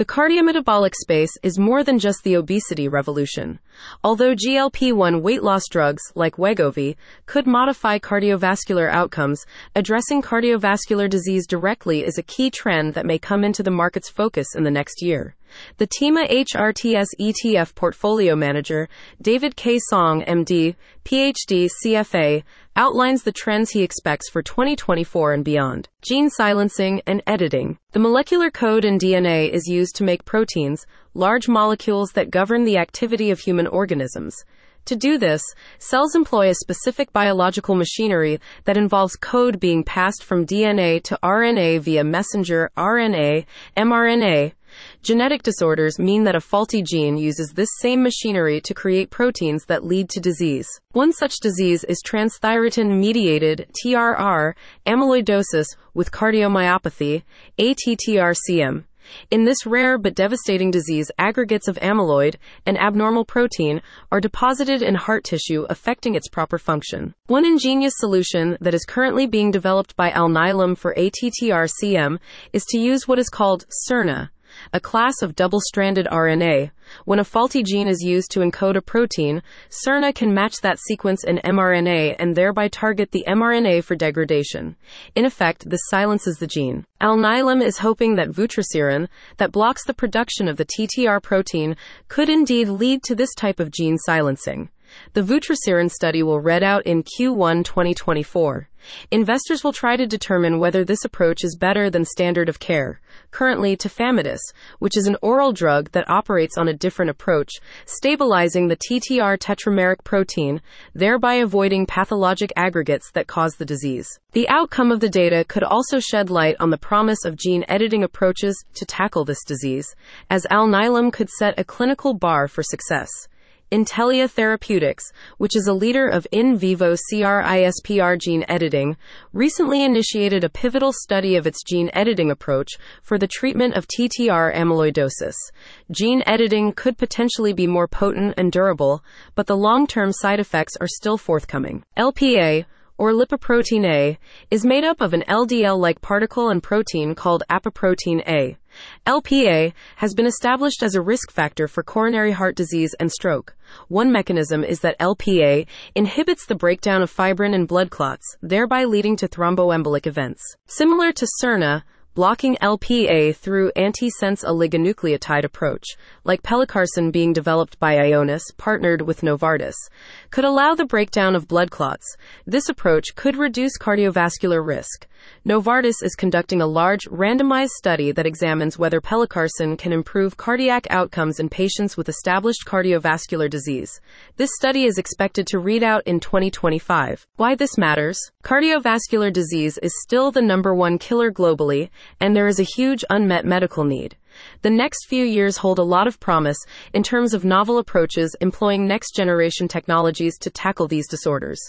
The cardiometabolic space is more than just the obesity revolution. Although GLP 1 weight loss drugs like Wegovy could modify cardiovascular outcomes, addressing cardiovascular disease directly is a key trend that may come into the market's focus in the next year. The TEMA HRTS ETF portfolio manager, David K. Song, MD, PhD, CFA, outlines the trends he expects for 2024 and beyond. Gene silencing and editing. The molecular code in DNA is used to make proteins, large molecules that govern the activity of human organisms. To do this, cells employ a specific biological machinery that involves code being passed from DNA to RNA via messenger RNA, mRNA, Genetic disorders mean that a faulty gene uses this same machinery to create proteins that lead to disease. One such disease is transthyretin mediated TRR amyloidosis with cardiomyopathy, ATTRCM. In this rare but devastating disease, aggregates of amyloid, an abnormal protein, are deposited in heart tissue, affecting its proper function. One ingenious solution that is currently being developed by Alnylam for ATTRCM is to use what is called siRNA a class of double stranded RNA. When a faulty gene is used to encode a protein, siRNA can match that sequence in mRNA and thereby target the mRNA for degradation. In effect, this silences the gene. Alnylam is hoping that vutrisiran, that blocks the production of the TTR protein, could indeed lead to this type of gene silencing. The vutrisiran study will read out in Q1 2024. Investors will try to determine whether this approach is better than standard of care. Currently, tafamidis, which is an oral drug that operates on a different approach, stabilizing the TTR tetrameric protein, thereby avoiding pathologic aggregates that cause the disease. The outcome of the data could also shed light on the promise of gene editing approaches to tackle this disease, as Alnylam could set a clinical bar for success. Intellia Therapeutics, which is a leader of in vivo CRISPR gene editing, recently initiated a pivotal study of its gene editing approach for the treatment of TTR amyloidosis. Gene editing could potentially be more potent and durable, but the long term side effects are still forthcoming. LPA, or lipoprotein A, is made up of an LDL like particle and protein called apoprotein A. LPA has been established as a risk factor for coronary heart disease and stroke. One mechanism is that LPA inhibits the breakdown of fibrin and blood clots, thereby leading to thromboembolic events. Similar to siRNA, blocking LPA through antisense oligonucleotide approach, like pelacarsen being developed by Ionis, partnered with Novartis, could allow the breakdown of blood clots. This approach could reduce cardiovascular risk. Novartis is conducting a large, randomized study that examines whether pelacarsen can improve cardiac outcomes in patients with established cardiovascular disease. This study is expected to read out in 2025. Why this matters? Cardiovascular disease is still the number one killer globally, and there is a huge unmet medical need. The next few years hold a lot of promise in terms of novel approaches employing next generation technologies to tackle these disorders.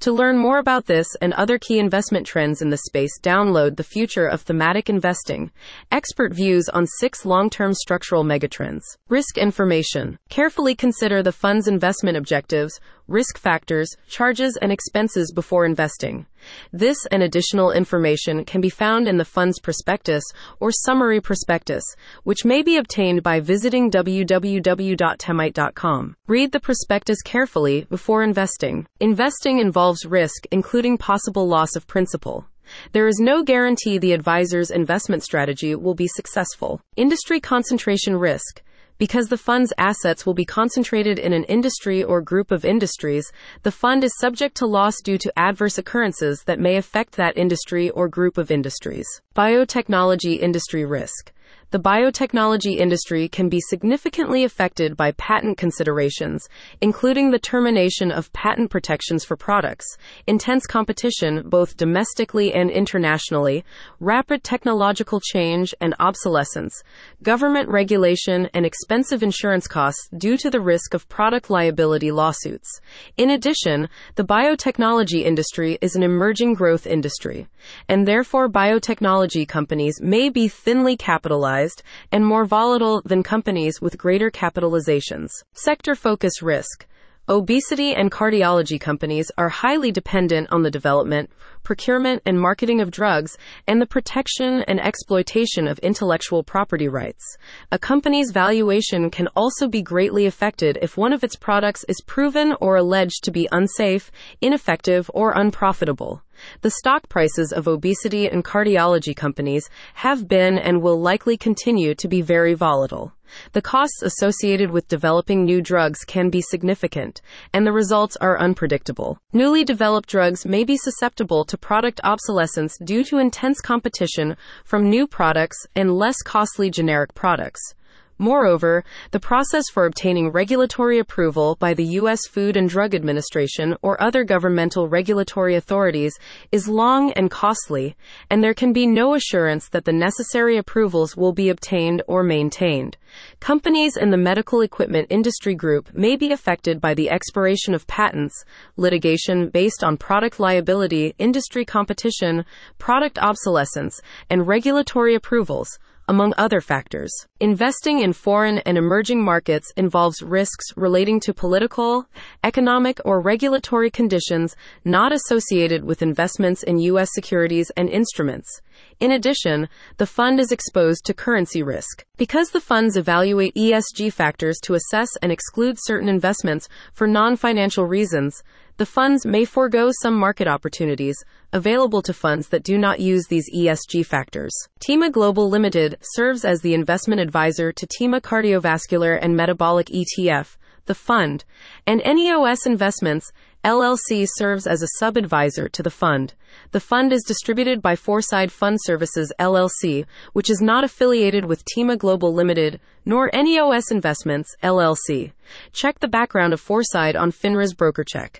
To learn more about this and other key investment trends in the space, download The Future of Thematic Investing Expert Views on Six Long Term Structural Megatrends. Risk Information. Carefully consider the fund's investment objectives, risk factors, charges, and expenses before investing. This and additional information can be found in the fund's prospectus or summary prospectus, which may be obtained by visiting www.temite.com. Read the prospectus carefully before investing. Investing involves risk, including possible loss of principal. There is no guarantee the advisor's investment strategy will be successful. Industry concentration risk. Because the fund's assets will be concentrated in an industry or group of industries, the fund is subject to loss due to adverse occurrences that may affect that industry or group of industries. Biotechnology industry risk the biotechnology industry can be significantly affected by patent considerations, including the termination of patent protections for products, intense competition both domestically and internationally, rapid technological change and obsolescence, government regulation, and expensive insurance costs due to the risk of product liability lawsuits. In addition, the biotechnology industry is an emerging growth industry, and therefore biotechnology companies may be thinly capitalized and more volatile than companies with greater capitalizations. Sector focus risk. Obesity and cardiology companies are highly dependent on the development, procurement, and marketing of drugs and the protection and exploitation of intellectual property rights. A company's valuation can also be greatly affected if one of its products is proven or alleged to be unsafe, ineffective, or unprofitable. The stock prices of obesity and cardiology companies have been and will likely continue to be very volatile. The costs associated with developing new drugs can be significant, and the results are unpredictable. Newly developed drugs may be susceptible to product obsolescence due to intense competition from new products and less costly generic products. Moreover, the process for obtaining regulatory approval by the U.S. Food and Drug Administration or other governmental regulatory authorities is long and costly, and there can be no assurance that the necessary approvals will be obtained or maintained. Companies in the medical equipment industry group may be affected by the expiration of patents, litigation based on product liability, industry competition, product obsolescence, and regulatory approvals among other factors. Investing in foreign and emerging markets involves risks relating to political, economic, or regulatory conditions not associated with investments in U.S. securities and instruments. In addition, the fund is exposed to currency risk. Because the funds evaluate ESG factors to assess and exclude certain investments for non financial reasons, the funds may forego some market opportunities available to funds that do not use these ESG factors. Tema Global Limited serves as the investment advisor to Tema Cardiovascular and Metabolic ETF, the fund, and NEOS Investments LLC serves as a sub advisor to the fund. The fund is distributed by Foreside Fund Services LLC, which is not affiliated with Tema Global Limited nor NEOS Investments LLC. Check the background of Foreside on FINRA's broker check.